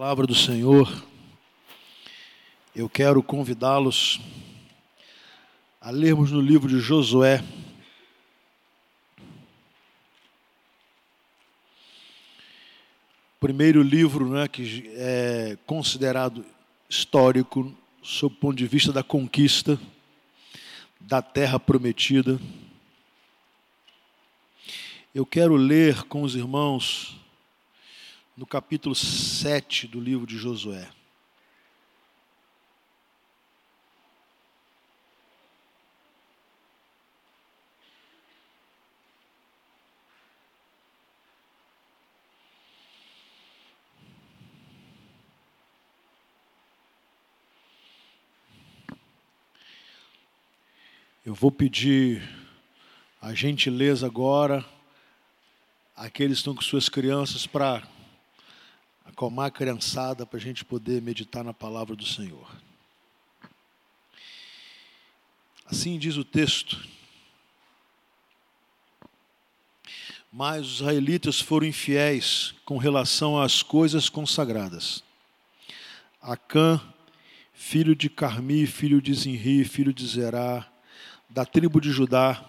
palavra do Senhor, eu quero convidá-los a lermos no livro de Josué. Primeiro livro né, que é considerado histórico, sob o ponto de vista da conquista da terra prometida. Eu quero ler com os irmãos no capítulo 7 do livro de Josué. Eu vou pedir a gentileza agora, aqueles que estão com suas crianças, para acalmar a criançada para a gente poder meditar na palavra do Senhor. Assim diz o texto. Mas os israelitas foram infiéis com relação às coisas consagradas. Acã, filho de Carmi, filho de Zinri, filho de Zerá, da tribo de Judá,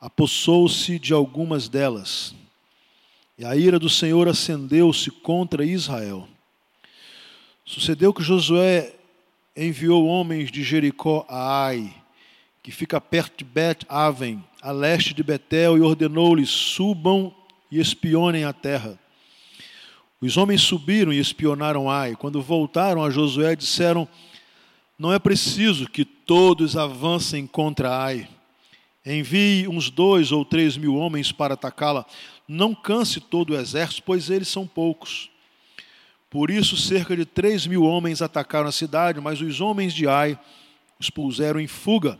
apossou-se de algumas delas e a ira do Senhor acendeu-se contra Israel. Sucedeu que Josué enviou homens de Jericó a Ai, que fica perto de Bet-Aven, a leste de Betel, e ordenou-lhes: subam e espionem a terra. Os homens subiram e espionaram Ai. Quando voltaram a Josué, disseram: Não é preciso que todos avancem contra Ai. Envie uns dois ou três mil homens para atacá-la. Não canse todo o exército, pois eles são poucos. Por isso, cerca de três mil homens atacaram a cidade, mas os homens de Ai os puseram em fuga,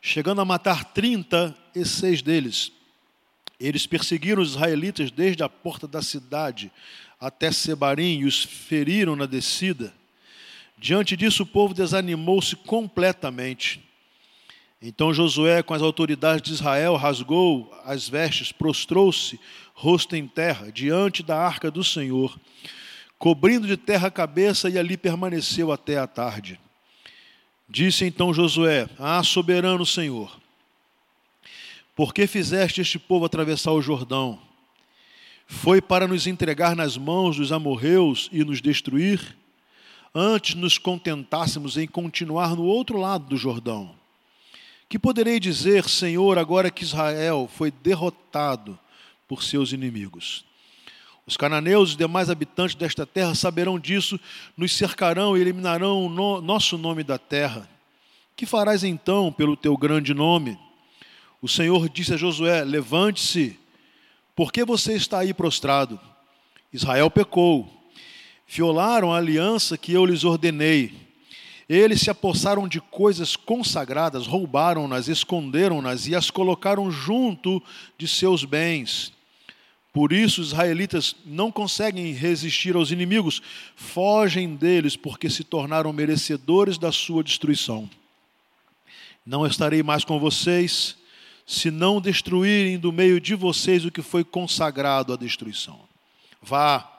chegando a matar trinta e seis deles. Eles perseguiram os israelitas desde a porta da cidade até Sebarim e os feriram na descida. Diante disso, o povo desanimou-se completamente. Então Josué, com as autoridades de Israel, rasgou as vestes, prostrou-se, rosto em terra, diante da arca do Senhor, cobrindo de terra a cabeça, e ali permaneceu até a tarde. Disse então Josué: Ah, soberano Senhor, por que fizeste este povo atravessar o Jordão? Foi para nos entregar nas mãos dos amorreus e nos destruir? Antes nos contentássemos em continuar no outro lado do Jordão. Que poderei dizer, Senhor, agora que Israel foi derrotado por seus inimigos? Os cananeus e os demais habitantes desta terra saberão disso, nos cercarão e eliminarão o no, nosso nome da terra. Que farás então pelo teu grande nome? O Senhor disse a Josué: Levante-se, porque você está aí prostrado? Israel pecou, violaram a aliança que eu lhes ordenei eles se apossaram de coisas consagradas, roubaram-nas, esconderam-nas e as colocaram junto de seus bens. Por isso, os israelitas não conseguem resistir aos inimigos, fogem deles, porque se tornaram merecedores da sua destruição. Não estarei mais com vocês, se não destruírem do meio de vocês o que foi consagrado à destruição. Vá,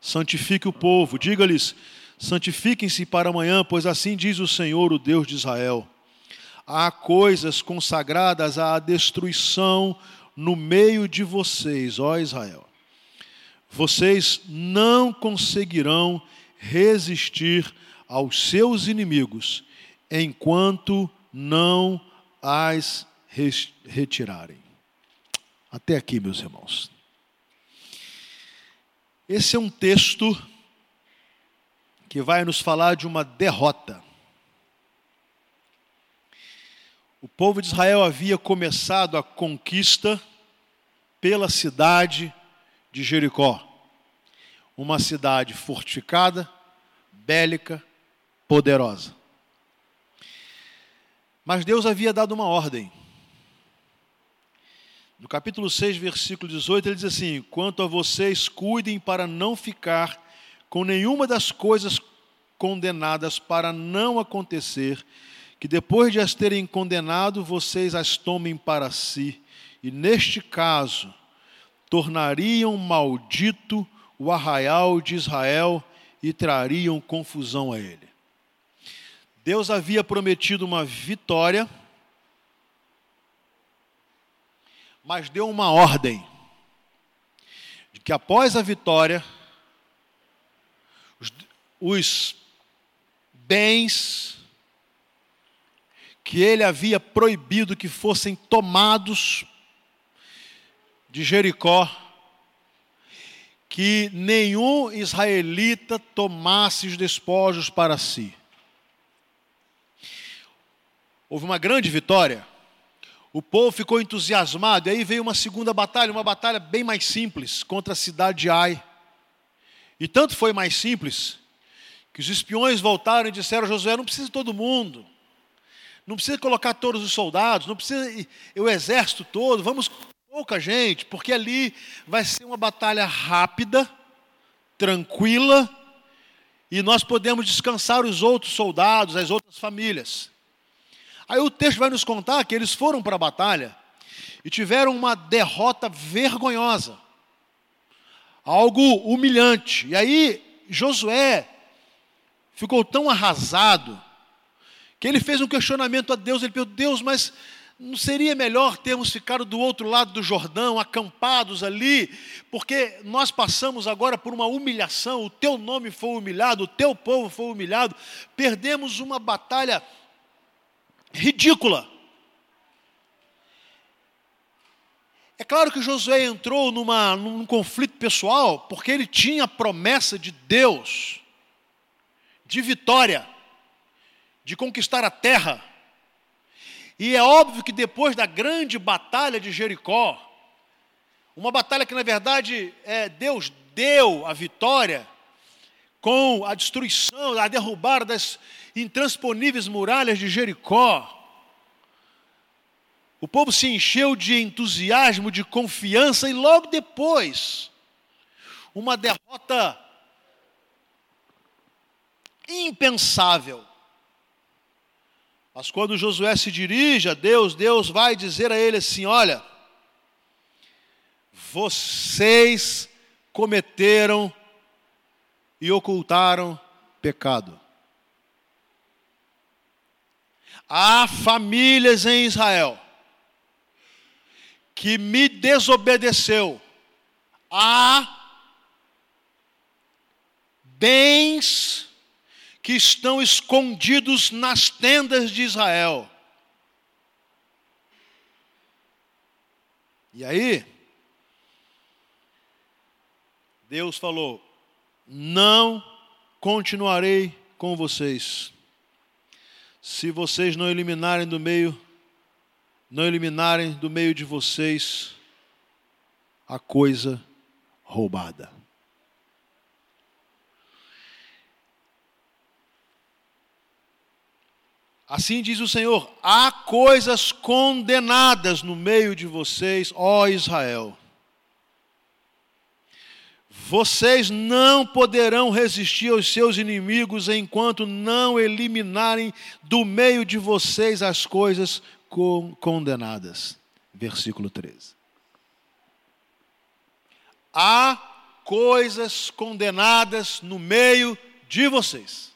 santifique o povo, diga-lhes Santifiquem-se para amanhã, pois assim diz o Senhor, o Deus de Israel. Há coisas consagradas à destruição no meio de vocês, ó Israel. Vocês não conseguirão resistir aos seus inimigos enquanto não as retirarem. Até aqui, meus irmãos. Esse é um texto que vai nos falar de uma derrota. O povo de Israel havia começado a conquista pela cidade de Jericó, uma cidade fortificada, bélica, poderosa. Mas Deus havia dado uma ordem. No capítulo 6, versículo 18, ele diz assim: Quanto a vocês, cuidem para não ficar com nenhuma das coisas condenadas para não acontecer, que depois de as terem condenado, vocês as tomem para si, e neste caso, tornariam maldito o arraial de Israel e trariam confusão a ele. Deus havia prometido uma vitória, mas deu uma ordem de que após a vitória, os, os bens que ele havia proibido que fossem tomados de Jericó, que nenhum israelita tomasse os despojos para si. Houve uma grande vitória. O povo ficou entusiasmado, e aí veio uma segunda batalha, uma batalha bem mais simples contra a cidade de Ai. E tanto foi mais simples que os espiões voltaram e disseram Josué: não precisa todo mundo, não precisa colocar todos os soldados, não precisa o exército todo, vamos pouca gente, porque ali vai ser uma batalha rápida, tranquila, e nós podemos descansar os outros soldados, as outras famílias. Aí o texto vai nos contar que eles foram para a batalha e tiveram uma derrota vergonhosa, algo humilhante. E aí Josué ficou tão arrasado que ele fez um questionamento a Deus. Ele perguntou: Deus, mas não seria melhor termos ficado do outro lado do Jordão, acampados ali, porque nós passamos agora por uma humilhação, o teu nome foi humilhado, o teu povo foi humilhado, perdemos uma batalha ridícula. É claro que Josué entrou numa, num conflito pessoal, porque ele tinha a promessa de Deus de vitória, de conquistar a terra. E é óbvio que depois da grande batalha de Jericó, uma batalha que na verdade é, Deus deu a vitória com a destruição, a derrubar das intransponíveis muralhas de Jericó. O povo se encheu de entusiasmo, de confiança, e logo depois, uma derrota impensável. Mas quando Josué se dirige a Deus, Deus vai dizer a ele assim: Olha, vocês cometeram e ocultaram pecado. Há famílias em Israel que me desobedeceu. Há bens que estão escondidos nas tendas de Israel. E aí, Deus falou: Não continuarei com vocês, se vocês não eliminarem do meio, não eliminarem do meio de vocês a coisa roubada. Assim diz o Senhor: há coisas condenadas no meio de vocês, ó Israel. Vocês não poderão resistir aos seus inimigos enquanto não eliminarem do meio de vocês as coisas condenadas. Versículo 13. Há coisas condenadas no meio de vocês.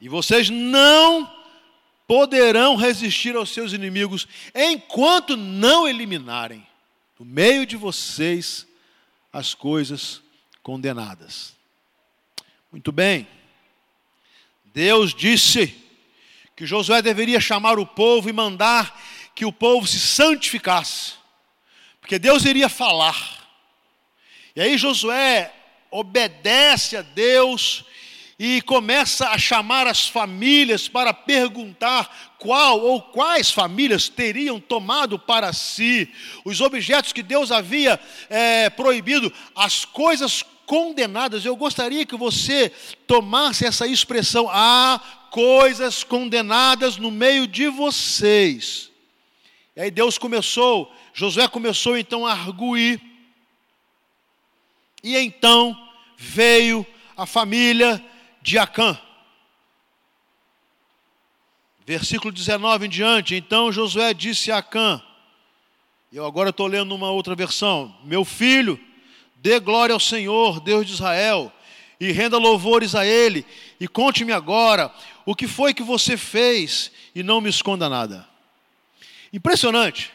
E vocês não poderão resistir aos seus inimigos enquanto não eliminarem no meio de vocês as coisas condenadas. Muito bem. Deus disse que Josué deveria chamar o povo e mandar que o povo se santificasse, porque Deus iria falar. E aí Josué obedece a Deus e começa a chamar as famílias para perguntar qual ou quais famílias teriam tomado para si os objetos que Deus havia é, proibido, as coisas condenadas. Eu gostaria que você tomasse essa expressão: há coisas condenadas no meio de vocês. E aí Deus começou, Josué começou então a arguir. E então veio a família de Acã. Versículo 19 em diante. Então Josué disse a Acã: Eu agora estou lendo uma outra versão. Meu filho, dê glória ao Senhor, Deus de Israel, e renda louvores a Ele, e conte-me agora o que foi que você fez e não me esconda nada. Impressionante.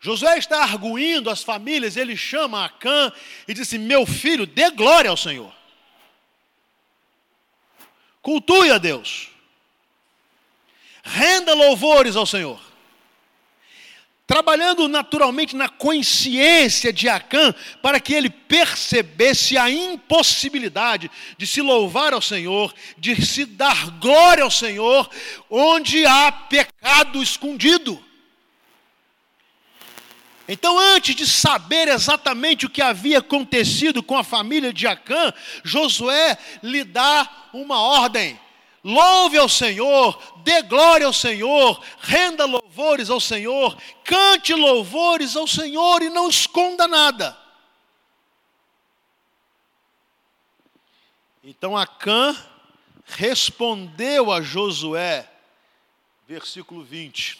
Josué está arguindo as famílias, ele chama Acã e diz assim: Meu filho, dê glória ao Senhor. Cultue a Deus. Renda louvores ao Senhor trabalhando naturalmente na consciência de Acã, para que ele percebesse a impossibilidade de se louvar ao Senhor, de se dar glória ao Senhor, onde há pecado escondido. Então, antes de saber exatamente o que havia acontecido com a família de Acã, Josué lhe dá uma ordem Louve ao Senhor, dê glória ao Senhor, renda louvores ao Senhor, cante louvores ao Senhor e não esconda nada. Então Acã respondeu a Josué, versículo 20: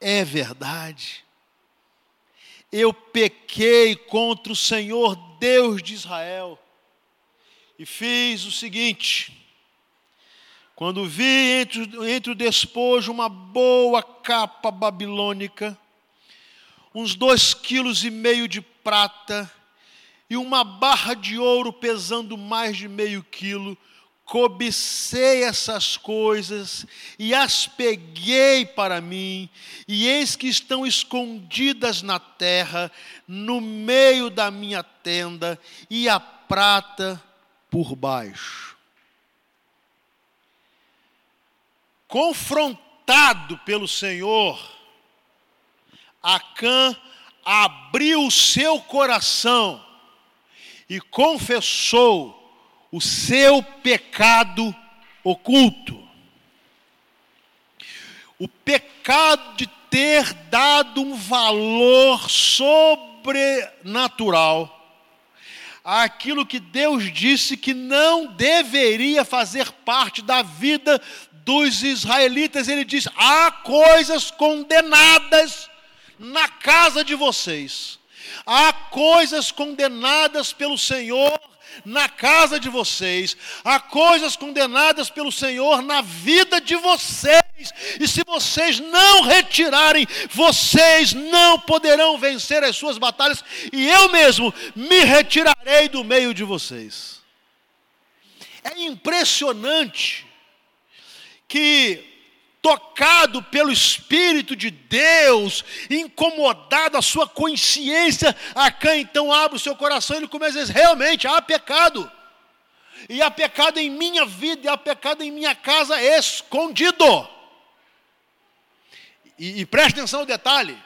É verdade, eu pequei contra o Senhor Deus de Israel e fiz o seguinte: quando vi entre, entre o despojo uma boa capa babilônica, uns dois quilos e meio de prata e uma barra de ouro pesando mais de meio quilo, cobicei essas coisas e as peguei para mim, e eis que estão escondidas na terra, no meio da minha tenda, e a prata por baixo. Confrontado pelo Senhor, Acã abriu o seu coração e confessou o seu pecado oculto. O pecado de ter dado um valor sobrenatural àquilo que Deus disse que não deveria fazer parte da vida dos israelitas, ele diz: há coisas condenadas na casa de vocês, há coisas condenadas pelo Senhor na casa de vocês, há coisas condenadas pelo Senhor na vida de vocês, e se vocês não retirarem, vocês não poderão vencer as suas batalhas, e eu mesmo me retirarei do meio de vocês. É impressionante que, tocado pelo Espírito de Deus, incomodado a sua consciência, Acã então abre o seu coração e ele começa a dizer: realmente há pecado. E há pecado em minha vida, e há pecado em minha casa escondido. E, e preste atenção no detalhe: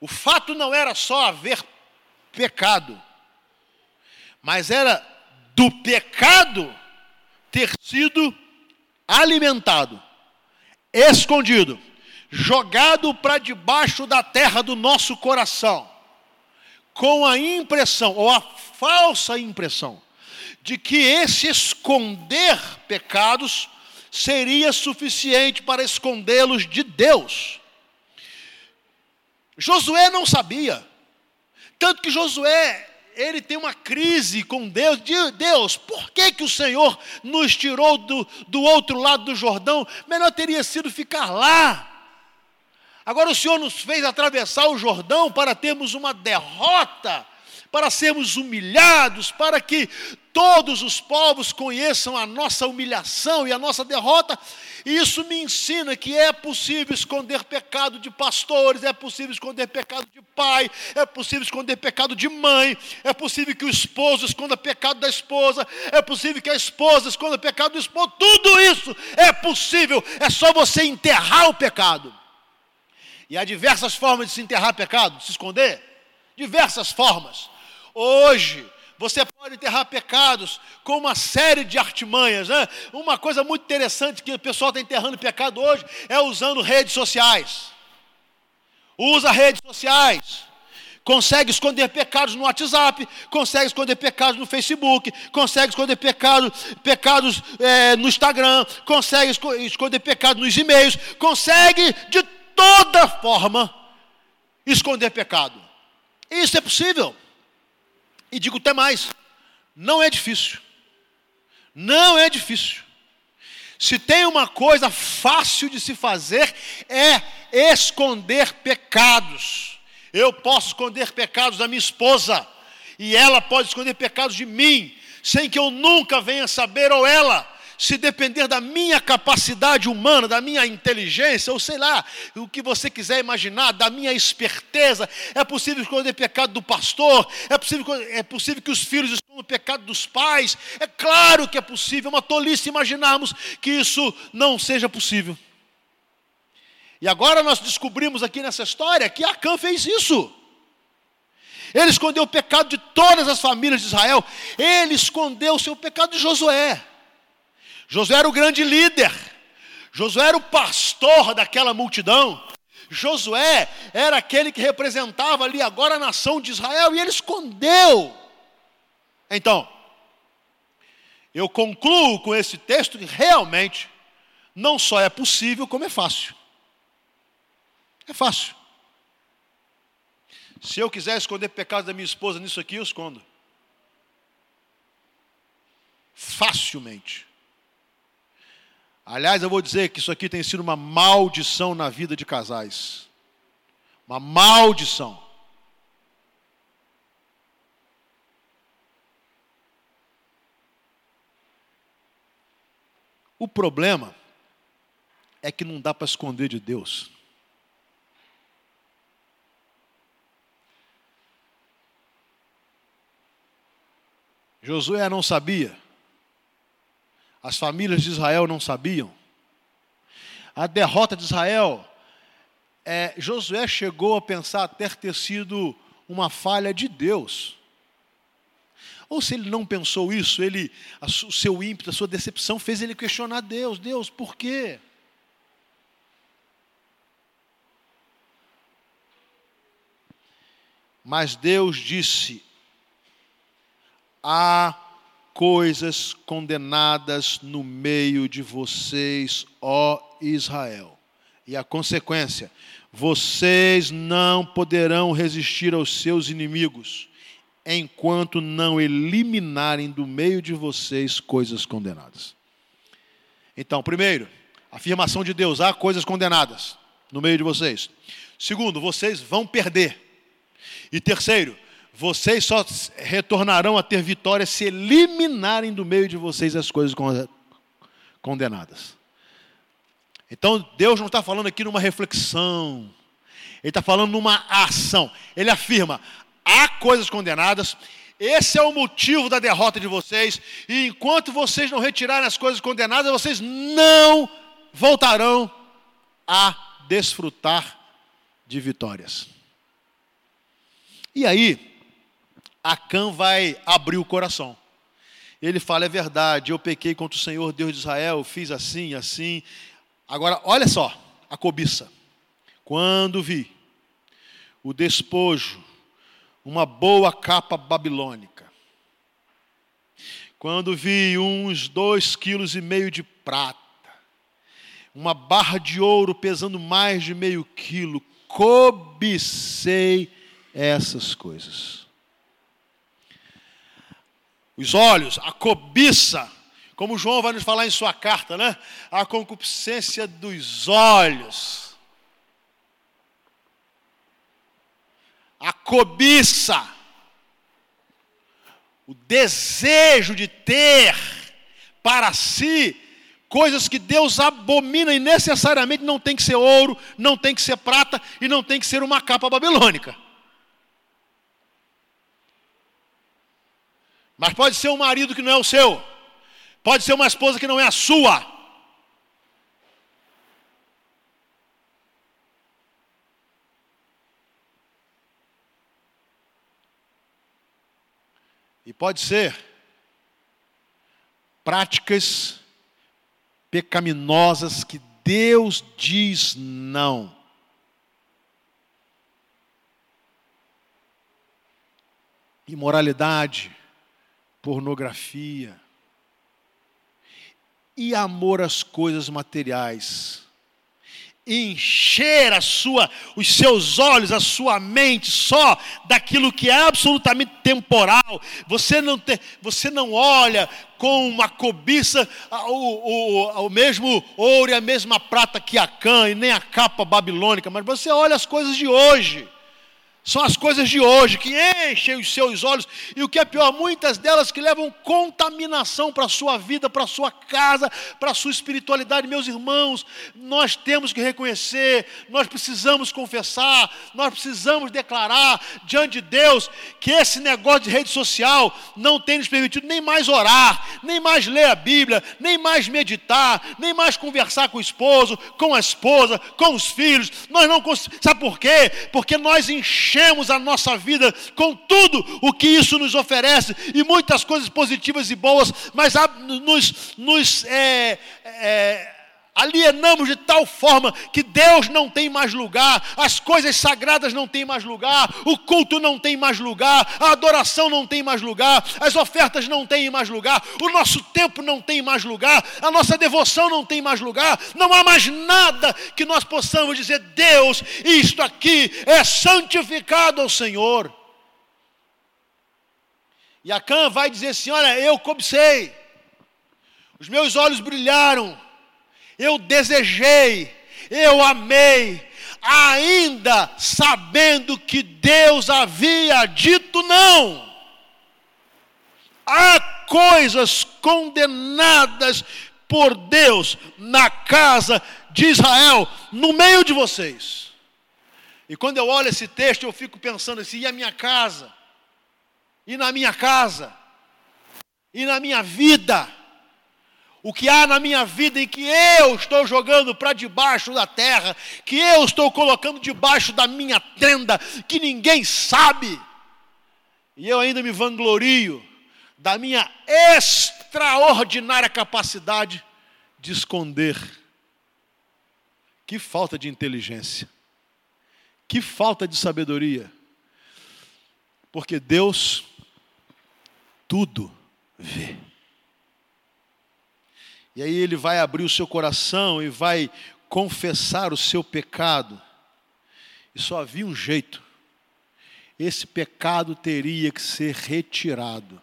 o fato não era só haver pecado, mas era do pecado ter sido alimentado, escondido, jogado para debaixo da terra do nosso coração, com a impressão, ou a falsa impressão, de que esse esconder pecados seria suficiente para escondê-los de Deus. Josué não sabia, tanto que Josué ele tem uma crise com Deus, de Deus, por que, que o Senhor nos tirou do, do outro lado do Jordão? Melhor teria sido ficar lá. Agora o Senhor nos fez atravessar o Jordão para termos uma derrota, para sermos humilhados, para que todos os povos conheçam a nossa humilhação e a nossa derrota. E isso me ensina que é possível esconder pecado de pastores, é possível esconder pecado de pai, é possível esconder pecado de mãe, é possível que o esposo esconda pecado da esposa, é possível que a esposa esconda pecado do esposo. Tudo isso é possível, é só você enterrar o pecado. E há diversas formas de se enterrar pecado, de se esconder. Diversas formas. Hoje, você pode enterrar pecados com uma série de artimanhas. Né? Uma coisa muito interessante que o pessoal está enterrando pecado hoje é usando redes sociais. Usa redes sociais. Consegue esconder pecados no WhatsApp, consegue esconder pecados no Facebook, consegue esconder pecados, pecados é, no Instagram, consegue esconder pecados nos e-mails, consegue de toda forma esconder pecado. Isso é possível. E digo até mais: não é difícil. Não é difícil. Se tem uma coisa fácil de se fazer, é esconder pecados. Eu posso esconder pecados da minha esposa, e ela pode esconder pecados de mim, sem que eu nunca venha saber, ou ela se depender da minha capacidade humana, da minha inteligência, ou sei lá, o que você quiser imaginar, da minha esperteza, é possível esconder pecado do pastor, é possível, é possível que os filhos escondam o pecado dos pais, é claro que é possível, é uma tolice imaginarmos que isso não seja possível. E agora nós descobrimos aqui nessa história que Acã fez isso. Ele escondeu o pecado de todas as famílias de Israel. Ele escondeu o seu pecado de Josué. Josué era o grande líder. Josué era o pastor daquela multidão. Josué era aquele que representava ali agora a nação de Israel e ele escondeu. Então, eu concluo com esse texto que realmente não só é possível, como é fácil. É fácil. Se eu quiser esconder pecado da minha esposa nisso aqui, eu escondo. Facilmente. Aliás, eu vou dizer que isso aqui tem sido uma maldição na vida de casais. Uma maldição. O problema é que não dá para esconder de Deus. Josué não sabia as famílias de Israel não sabiam. A derrota de Israel, é, Josué chegou a pensar até ter sido uma falha de Deus. Ou se ele não pensou isso, ele, o seu ímpeto, a sua decepção fez ele questionar Deus: Deus, por quê? Mas Deus disse: há coisas condenadas no meio de vocês, ó Israel. E a consequência: vocês não poderão resistir aos seus inimigos, enquanto não eliminarem do meio de vocês coisas condenadas. Então, primeiro, afirmação de Deus: há coisas condenadas no meio de vocês. Segundo, vocês vão perder. E terceiro, vocês só retornarão a ter vitória se eliminarem do meio de vocês as coisas condenadas. Então, Deus não está falando aqui numa reflexão, Ele está falando numa ação. Ele afirma: há coisas condenadas, esse é o motivo da derrota de vocês, e enquanto vocês não retirarem as coisas condenadas, vocês não voltarão a desfrutar de vitórias. E aí, Acã vai abrir o coração. Ele fala: é verdade, eu pequei contra o Senhor Deus de Israel, fiz assim, assim. Agora, olha só, a cobiça. Quando vi o despojo, uma boa capa babilônica, quando vi uns dois quilos e meio de prata, uma barra de ouro pesando mais de meio quilo, cobicei essas coisas os olhos, a cobiça, como João vai nos falar em sua carta, né? A concupiscência dos olhos. A cobiça. O desejo de ter para si coisas que Deus abomina e necessariamente não tem que ser ouro, não tem que ser prata e não tem que ser uma capa babilônica. Mas pode ser um marido que não é o seu. Pode ser uma esposa que não é a sua. E pode ser práticas pecaminosas que Deus diz não. Imoralidade pornografia e amor às coisas materiais. encher a sua, os seus olhos, a sua mente só daquilo que é absolutamente temporal. Você não, tem, você não olha com uma cobiça o mesmo ouro e a mesma prata que a cã e nem a capa babilônica, mas você olha as coisas de hoje. São as coisas de hoje que enchem os seus olhos, e o que é pior, muitas delas que levam contaminação para a sua vida, para a sua casa, para a sua espiritualidade. Meus irmãos, nós temos que reconhecer, nós precisamos confessar, nós precisamos declarar diante de Deus que esse negócio de rede social não tem nos permitido nem mais orar, nem mais ler a Bíblia, nem mais meditar, nem mais conversar com o esposo, com a esposa, com os filhos. Nós não conseguimos. Sabe por quê? Porque nós enxergamos enchemos a nossa vida com tudo o que isso nos oferece e muitas coisas positivas e boas, mas nos, nos é, é, alienamos de tal forma que Deus não tem mais lugar, as coisas sagradas não têm mais lugar, o culto não tem mais lugar, a adoração não tem mais lugar, as ofertas não têm mais lugar, o nosso tempo não tem mais lugar, a nossa devoção não tem mais lugar, não há mais nada que nós possamos dizer, Deus, isto aqui é santificado ao Senhor. E Acã vai dizer assim: Olha, eu cobicei, os meus olhos brilharam, eu desejei, eu amei, ainda sabendo que Deus havia dito não. Há coisas condenadas por Deus na casa de Israel, no meio de vocês. E quando eu olho esse texto, eu fico pensando assim: e a minha casa? E na minha casa? E na minha vida? O que há na minha vida em que eu estou jogando para debaixo da terra, que eu estou colocando debaixo da minha tenda, que ninguém sabe. E eu ainda me vanglorio da minha extraordinária capacidade de esconder. Que falta de inteligência. Que falta de sabedoria. Porque Deus tudo vê. E aí ele vai abrir o seu coração e vai confessar o seu pecado. E só havia um jeito. Esse pecado teria que ser retirado.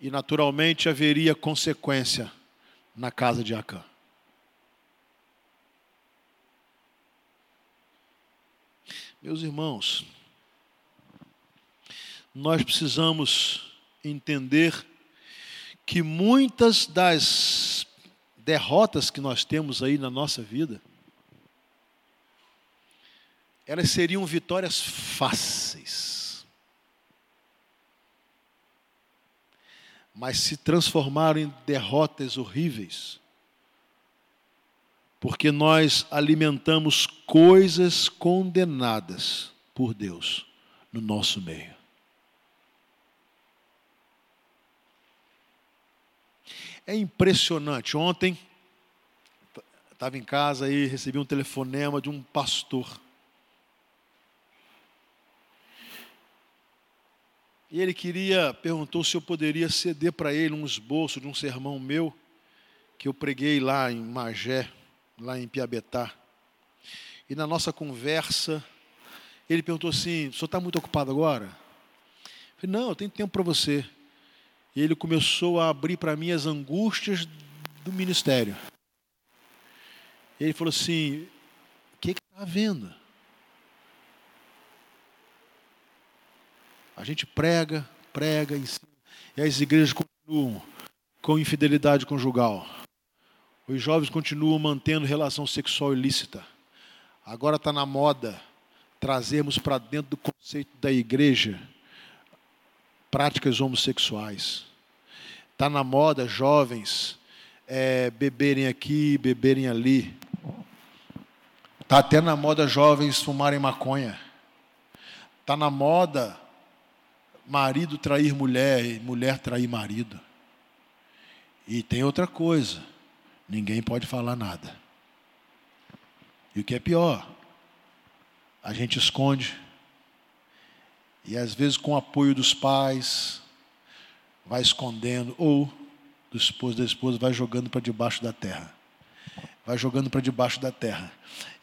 E naturalmente haveria consequência na casa de Acã. Meus irmãos, nós precisamos entender que muitas das derrotas que nós temos aí na nossa vida, elas seriam vitórias fáceis. Mas se transformaram em derrotas horríveis. Porque nós alimentamos coisas condenadas por Deus no nosso meio. É impressionante. Ontem, estava em casa e recebi um telefonema de um pastor. E ele queria, perguntou se eu poderia ceder para ele um esboço de um sermão meu, que eu preguei lá em Magé, lá em Piabetá. E na nossa conversa, ele perguntou assim: o senhor está muito ocupado agora? Eu falei, não, eu tenho tempo para você. E ele começou a abrir para mim as angústias do ministério. Ele falou assim: o que está havendo? A gente prega, prega, ensina, e as igrejas continuam com infidelidade conjugal. Os jovens continuam mantendo relação sexual ilícita. Agora está na moda trazermos para dentro do conceito da igreja práticas homossexuais. Está na moda jovens é, beberem aqui, beberem ali. Está até na moda jovens fumarem maconha. Está na moda marido trair mulher e mulher trair marido. E tem outra coisa: ninguém pode falar nada. E o que é pior, a gente esconde e às vezes com o apoio dos pais, vai escondendo, ou do esposo da esposa vai jogando para debaixo da terra. vai jogando para debaixo da terra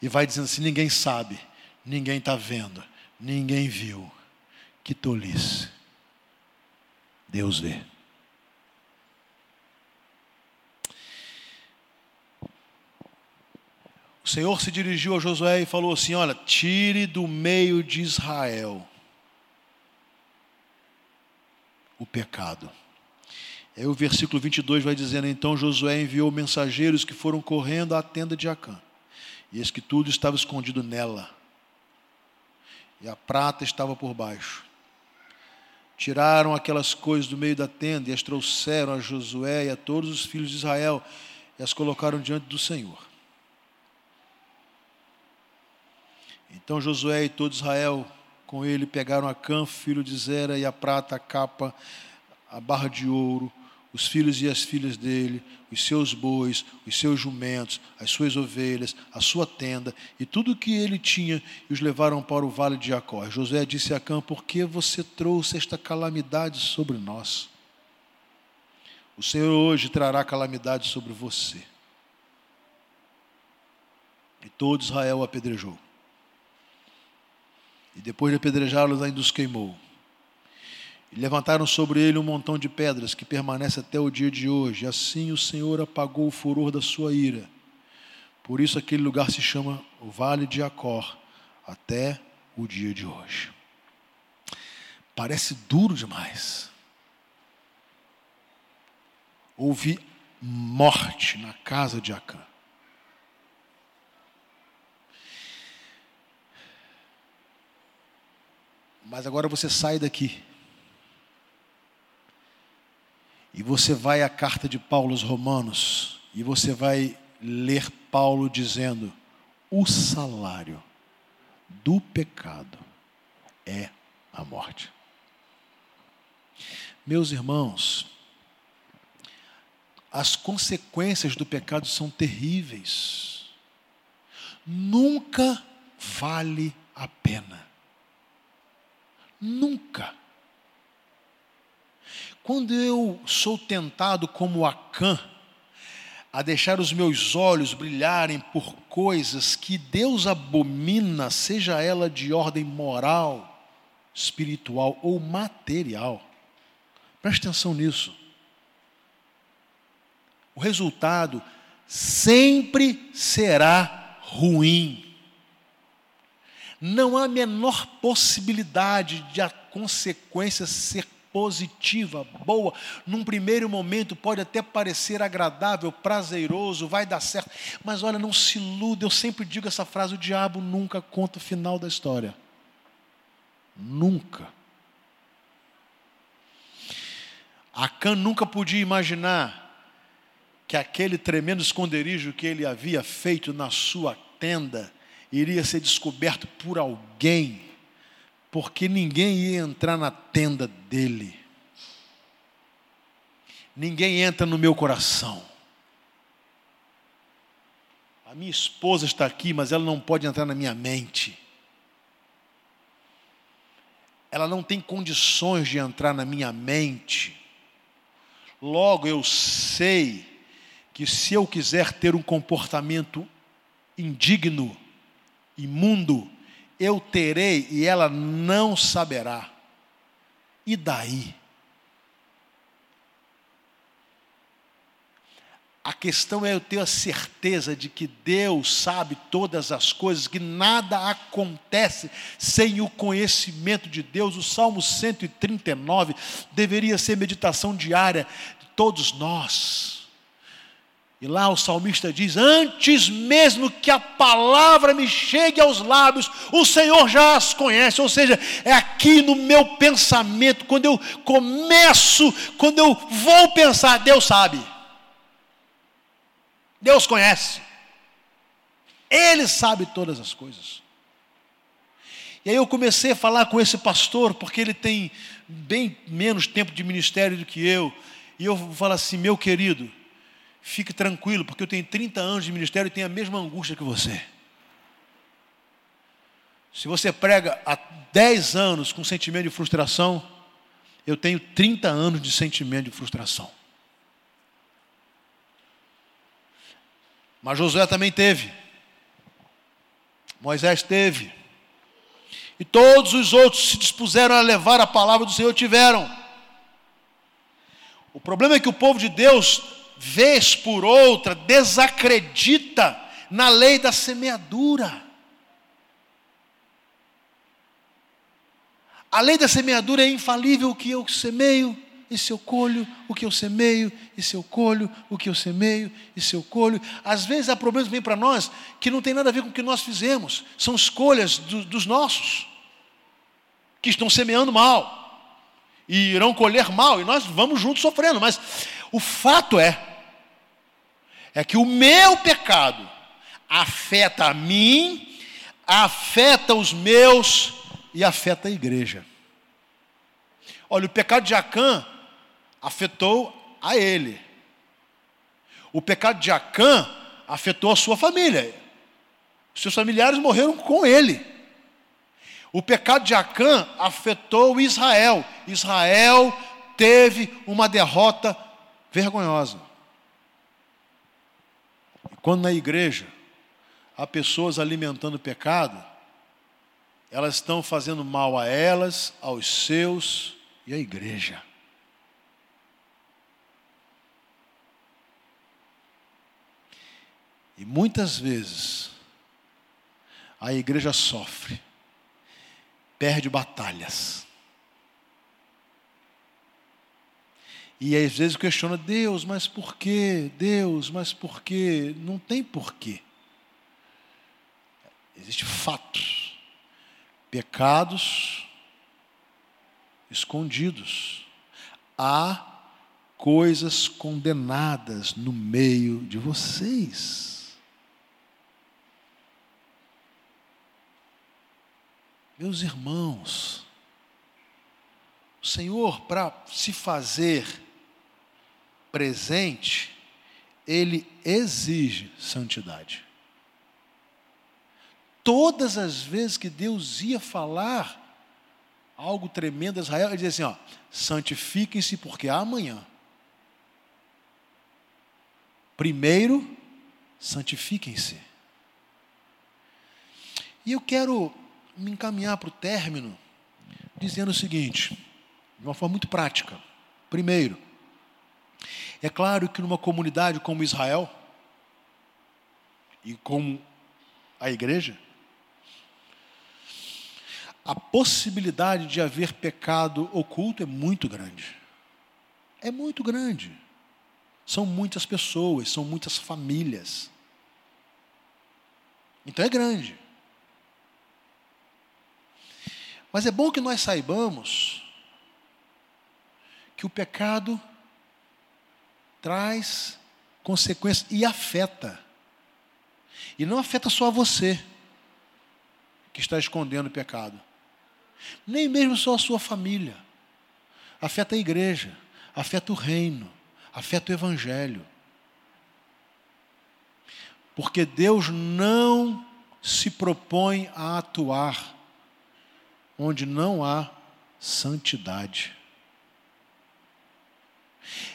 e vai dizendo assim: ninguém sabe, ninguém está vendo, ninguém viu. Que tolice. Deus vê. O Senhor se dirigiu a Josué e falou assim: Olha, tire do meio de Israel o pecado. Aí o versículo 22 vai dizendo: Então Josué enviou mensageiros que foram correndo à tenda de Acã, e eis que tudo estava escondido nela, e a prata estava por baixo. Tiraram aquelas coisas do meio da tenda e as trouxeram a Josué e a todos os filhos de Israel e as colocaram diante do Senhor. Então Josué e todo Israel com ele pegaram a Cã, filho de Zera, e a prata, a capa, a barra de ouro, os filhos e as filhas dele, os seus bois, os seus jumentos, as suas ovelhas, a sua tenda e tudo o que ele tinha, e os levaram para o vale de Jacó. José disse a Cã: Por que você trouxe esta calamidade sobre nós? O Senhor hoje trará calamidade sobre você. E todo Israel apedrejou. E depois de apedrejá-los, ainda os queimou. E levantaram sobre ele um montão de pedras que permanece até o dia de hoje. Assim o Senhor apagou o furor da sua ira. Por isso aquele lugar se chama o Vale de Acor, até o dia de hoje. Parece duro demais. Houve morte na casa de Acã. Mas agora você sai daqui. E você vai à carta de Paulo aos Romanos. E você vai ler Paulo dizendo: o salário do pecado é a morte. Meus irmãos, as consequências do pecado são terríveis. Nunca vale a pena. Nunca. Quando eu sou tentado como Acã, a deixar os meus olhos brilharem por coisas que Deus abomina, seja ela de ordem moral, espiritual ou material. Preste atenção nisso. O resultado sempre será ruim não há a menor possibilidade de a consequência ser positiva, boa. Num primeiro momento pode até parecer agradável, prazeroso, vai dar certo. Mas olha, não se iluda. Eu sempre digo essa frase: o diabo nunca conta o final da história. Nunca. Acã nunca podia imaginar que aquele tremendo esconderijo que ele havia feito na sua tenda iria ser descoberto por alguém, porque ninguém ia entrar na tenda dele. Ninguém entra no meu coração. A minha esposa está aqui, mas ela não pode entrar na minha mente. Ela não tem condições de entrar na minha mente. Logo eu sei que se eu quiser ter um comportamento indigno, imundo, eu terei e ela não saberá. E daí? A questão é eu ter a certeza de que Deus sabe todas as coisas, que nada acontece sem o conhecimento de Deus. O Salmo 139 deveria ser meditação diária de todos nós. E lá o salmista diz: Antes mesmo que a palavra me chegue aos lábios, o Senhor já as conhece. Ou seja, é aqui no meu pensamento, quando eu começo, quando eu vou pensar, Deus sabe. Deus conhece. Ele sabe todas as coisas. E aí eu comecei a falar com esse pastor, porque ele tem bem menos tempo de ministério do que eu. E eu falo assim: meu querido Fique tranquilo, porque eu tenho 30 anos de ministério e tenho a mesma angústia que você. Se você prega há 10 anos com sentimento de frustração, eu tenho 30 anos de sentimento de frustração. Mas Josué também teve. Moisés teve. E todos os outros se dispuseram a levar a palavra do Senhor tiveram. O problema é que o povo de Deus, vez por outra, desacredita na lei da semeadura. A lei da semeadura é infalível, o que eu semeio, se eu colho, o que eu semeio, se eu colho, o que eu semeio, se eu colho. Às vezes há problemas que vêm para nós que não tem nada a ver com o que nós fizemos, são escolhas do, dos nossos, que estão semeando mal, e irão colher mal, e nós vamos juntos sofrendo, mas o fato é, é que o meu pecado afeta a mim, afeta os meus e afeta a igreja. Olha, o pecado de Acã afetou a ele. O pecado de Acã afetou a sua família. Seus familiares morreram com ele. O pecado de Acã afetou Israel. Israel teve uma derrota vergonhosa. quando na igreja há pessoas alimentando o pecado, elas estão fazendo mal a elas, aos seus e à igreja. E muitas vezes a igreja sofre, perde batalhas. E às vezes questiona Deus, mas por quê? Deus, mas por quê? Não tem porquê. Existem fatos, pecados escondidos. Há coisas condenadas no meio de vocês. Meus irmãos, o Senhor, para se fazer presente, Ele exige santidade. Todas as vezes que Deus ia falar algo tremendo a Israel, ele dizia assim: ó, santifiquem-se, porque amanhã. Primeiro, santifiquem-se. E eu quero me encaminhar para o término dizendo o seguinte, de uma forma muito prática. Primeiro, é claro que numa comunidade como Israel e como a igreja, a possibilidade de haver pecado oculto é muito grande. É muito grande. São muitas pessoas, são muitas famílias. Então é grande. Mas é bom que nós saibamos que o pecado traz consequências e afeta. E não afeta só você que está escondendo o pecado nem mesmo só a sua família. Afeta a igreja, afeta o reino, afeta o evangelho. Porque Deus não se propõe a atuar onde não há santidade.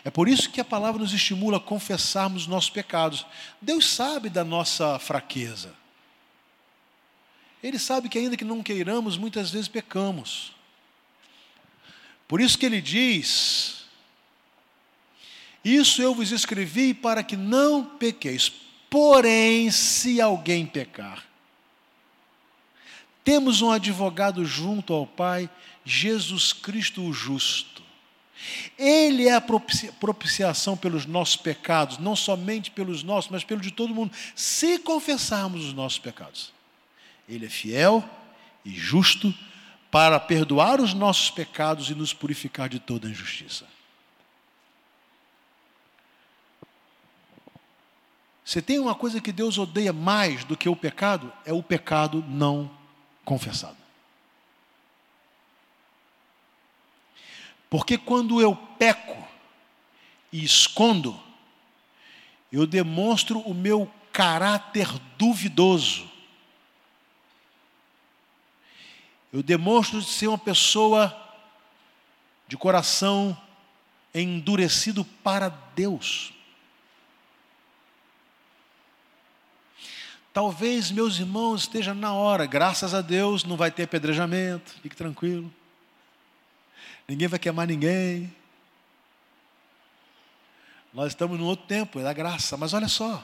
É por isso que a palavra nos estimula a confessarmos nossos pecados. Deus sabe da nossa fraqueza. Ele sabe que, ainda que não queiramos, muitas vezes pecamos. Por isso que ele diz: Isso eu vos escrevi para que não pequeis. Porém, se alguém pecar, temos um advogado junto ao Pai, Jesus Cristo o justo. Ele é a propiciação pelos nossos pecados, não somente pelos nossos, mas pelo de todo mundo, se confessarmos os nossos pecados. Ele é fiel e justo para perdoar os nossos pecados e nos purificar de toda injustiça. Você tem uma coisa que Deus odeia mais do que o pecado? É o pecado não confessado. Porque quando eu peco e escondo, eu demonstro o meu caráter duvidoso. Eu demonstro ser uma pessoa de coração endurecido para Deus. Talvez, meus irmãos, esteja na hora, graças a Deus, não vai ter apedrejamento, fique tranquilo. Ninguém vai queimar ninguém. Nós estamos num outro tempo, é da graça, mas olha só.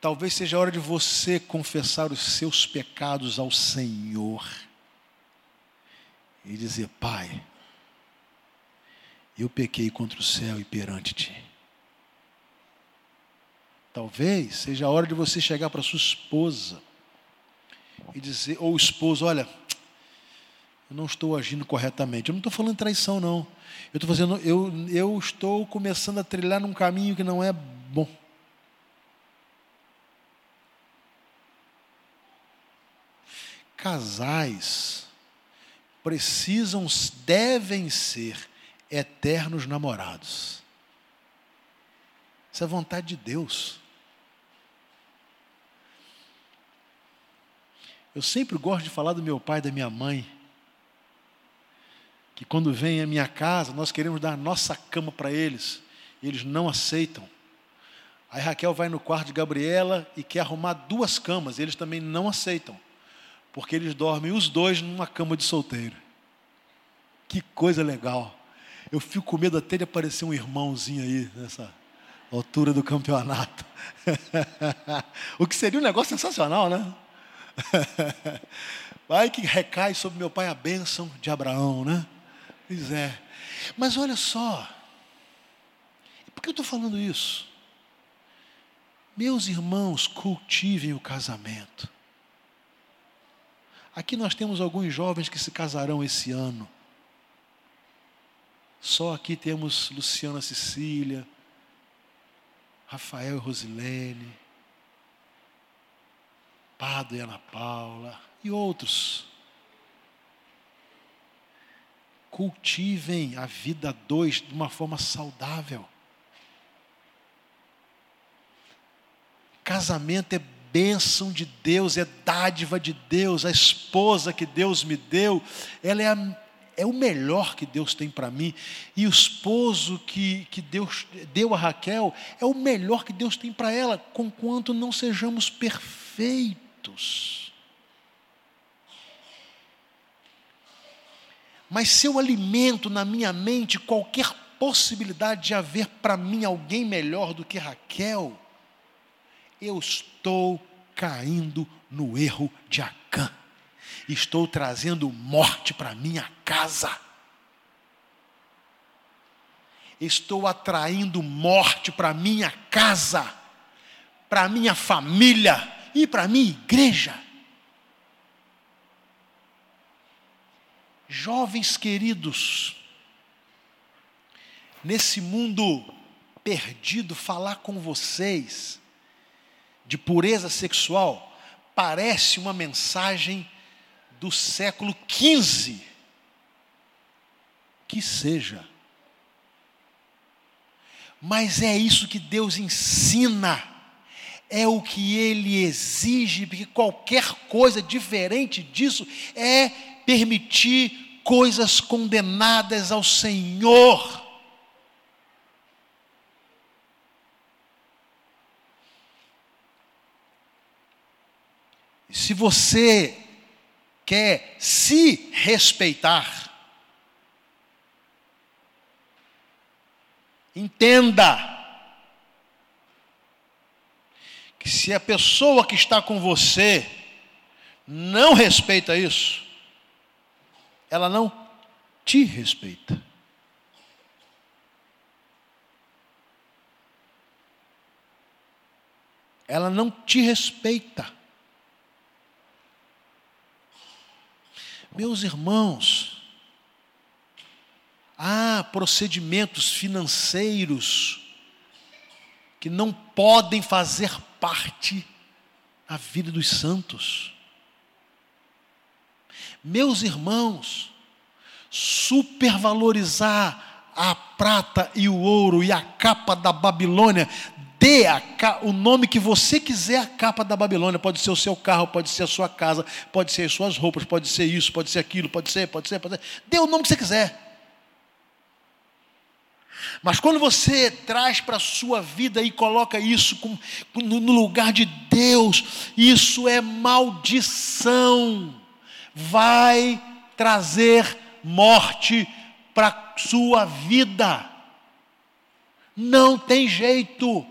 Talvez seja a hora de você confessar os seus pecados ao Senhor e dizer: Pai, eu pequei contra o céu e perante ti. Talvez seja a hora de você chegar para sua esposa e dizer, ou esposo, olha, eu não estou agindo corretamente. Eu não estou falando traição, não. Eu estou fazendo, eu, eu estou começando a trilhar num caminho que não é bom. Casais precisam, devem ser eternos namorados. Isso é vontade de Deus. Eu sempre gosto de falar do meu pai e da minha mãe. Que quando vem à minha casa, nós queremos dar a nossa cama para eles. E eles não aceitam. Aí Raquel vai no quarto de Gabriela e quer arrumar duas camas. Eles também não aceitam. Porque eles dormem os dois numa cama de solteiro. Que coisa legal. Eu fico com medo até de aparecer um irmãozinho aí nessa altura do campeonato. o que seria um negócio sensacional, né? Vai que recai sobre meu pai a bênção de Abraão, né? Pois é. Mas olha só, por que eu estou falando isso? Meus irmãos, cultivem o casamento. Aqui nós temos alguns jovens que se casarão esse ano. Só aqui temos Luciana Cecília, Rafael e Rosilene. Pado e Ana Paula e outros. Cultivem a vida dois de uma forma saudável. Casamento é bênção de Deus, é dádiva de Deus. A esposa que Deus me deu, ela é, a, é o melhor que Deus tem para mim. E o esposo que, que Deus deu a Raquel é o melhor que Deus tem para ela, conquanto não sejamos perfeitos. Mas se eu alimento na minha mente qualquer possibilidade de haver para mim alguém melhor do que Raquel, eu estou caindo no erro de Acã. Estou trazendo morte para minha casa. Estou atraindo morte para minha casa, para minha família e para minha igreja. Jovens queridos, nesse mundo perdido, falar com vocês de pureza sexual parece uma mensagem do século XV. Que seja. Mas é isso que Deus ensina é o que ele exige, porque qualquer coisa diferente disso é permitir coisas condenadas ao Senhor. Se você quer se respeitar, entenda que se a pessoa que está com você não respeita isso, ela não te respeita. Ela não te respeita. Meus irmãos, há procedimentos financeiros que não podem fazer parte da vida dos santos. Meus irmãos, supervalorizar a prata e o ouro e a capa da Babilônia, dê a, o nome que você quiser a capa da Babilônia, pode ser o seu carro, pode ser a sua casa, pode ser as suas roupas, pode ser isso, pode ser aquilo, pode ser, pode ser, pode ser. Dê o nome que você quiser. Mas quando você traz para a sua vida e coloca isso com, no lugar de Deus, isso é maldição. Vai trazer morte para a sua vida. Não tem jeito.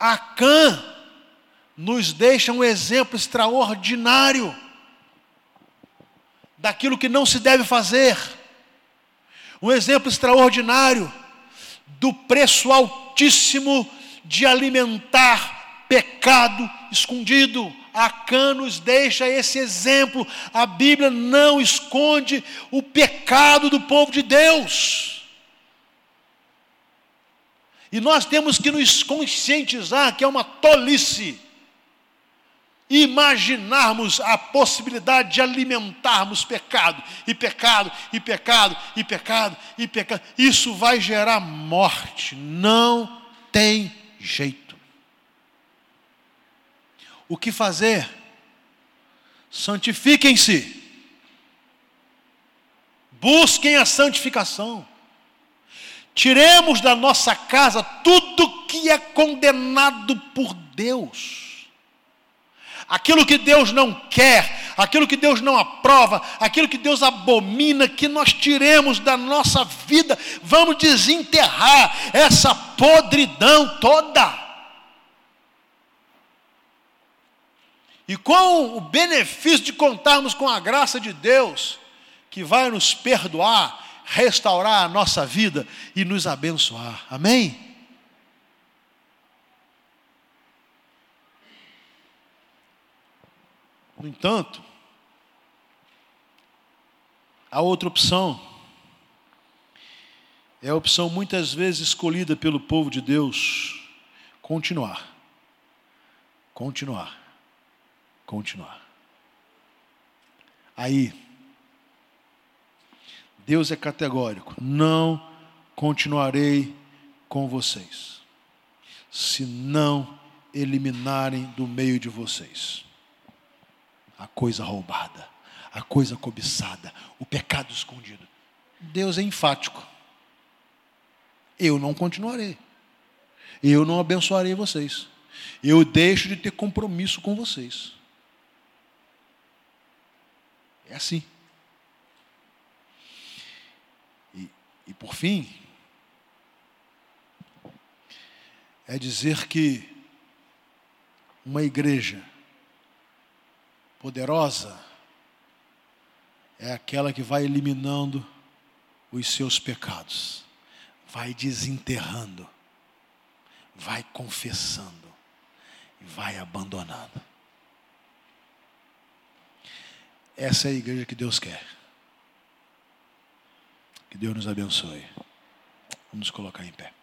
Acã nos deixa um exemplo extraordinário daquilo que não se deve fazer. Um exemplo extraordinário do preço altíssimo de alimentar pecado escondido. Acã nos deixa esse exemplo. A Bíblia não esconde o pecado do povo de Deus. E nós temos que nos conscientizar que é uma tolice imaginarmos a possibilidade de alimentarmos pecado, e pecado, e pecado, e pecado, e pecado, isso vai gerar morte, não tem jeito. O que fazer? Santifiquem-se, busquem a santificação, tiremos da nossa casa tudo que é condenado por Deus aquilo que Deus não quer, aquilo que Deus não aprova, aquilo que Deus abomina, que nós tiremos da nossa vida, vamos desenterrar essa podridão toda. E com o benefício de contarmos com a graça de Deus, que vai nos perdoar, restaurar a nossa vida e nos abençoar. Amém? No entanto, a outra opção é a opção muitas vezes escolhida pelo povo de Deus: continuar, continuar, continuar. Aí, Deus é categórico: não continuarei com vocês, se não eliminarem do meio de vocês a coisa roubada, a coisa cobiçada, o pecado escondido. Deus é enfático. Eu não continuarei. Eu não abençoarei vocês. Eu deixo de ter compromisso com vocês. É assim. E, e por fim, é dizer que uma igreja poderosa é aquela que vai eliminando os seus pecados, vai desenterrando, vai confessando e vai abandonando. Essa é a igreja que Deus quer. Que Deus nos abençoe. Vamos colocar em pé.